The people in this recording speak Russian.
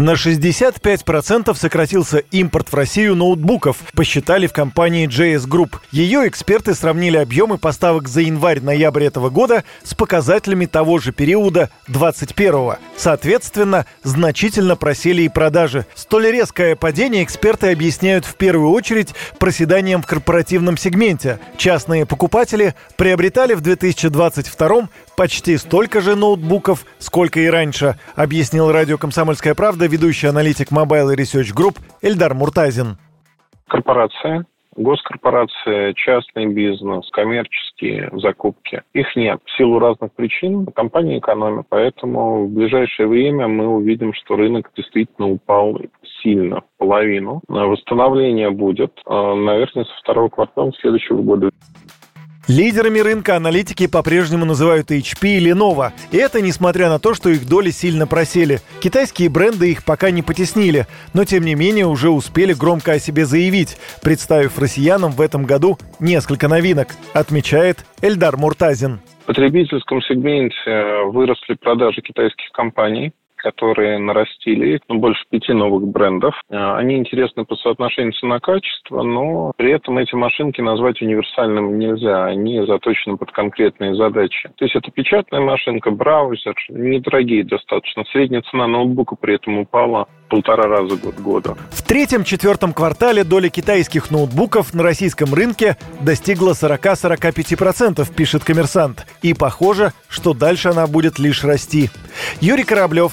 На 65% сократился импорт в Россию ноутбуков, посчитали в компании JS Group. Ее эксперты сравнили объемы поставок за январь-ноябрь этого года с показателями того же периода 2021 Соответственно, значительно просели и продажи. Столь резкое падение эксперты объясняют в первую очередь проседанием в корпоративном сегменте. Частные покупатели приобретали в 2022 почти столько же ноутбуков, сколько и раньше, объяснил радио «Комсомольская правда» ведущий аналитик Mobile Research Group Эльдар Муртазин. Корпорация госкорпорации, частный бизнес, коммерческие закупки. Их нет в силу разных причин. Компания экономит. Поэтому в ближайшее время мы увидим, что рынок действительно упал сильно, в половину. Восстановление будет, э, наверное, со второго квартала следующего года. Лидерами рынка аналитики по-прежнему называют HP и Lenovo. И это несмотря на то, что их доли сильно просели. Китайские бренды их пока не потеснили, но тем не менее уже успели громко о себе заявить, представив россиянам в этом году несколько новинок, отмечает Эльдар Муртазин. В потребительском сегменте выросли продажи китайских компаний которые нарастили, ну, больше пяти новых брендов. А, они интересны по соотношению цена-качество, но при этом эти машинки назвать универсальными нельзя. Они заточены под конкретные задачи. То есть это печатная машинка, браузер, недорогие достаточно. Средняя цена ноутбука при этом упала полтора раза год года. В третьем-четвертом квартале доля китайских ноутбуков на российском рынке достигла 40-45%, пишет коммерсант. И похоже, что дальше она будет лишь расти. Юрий Кораблев,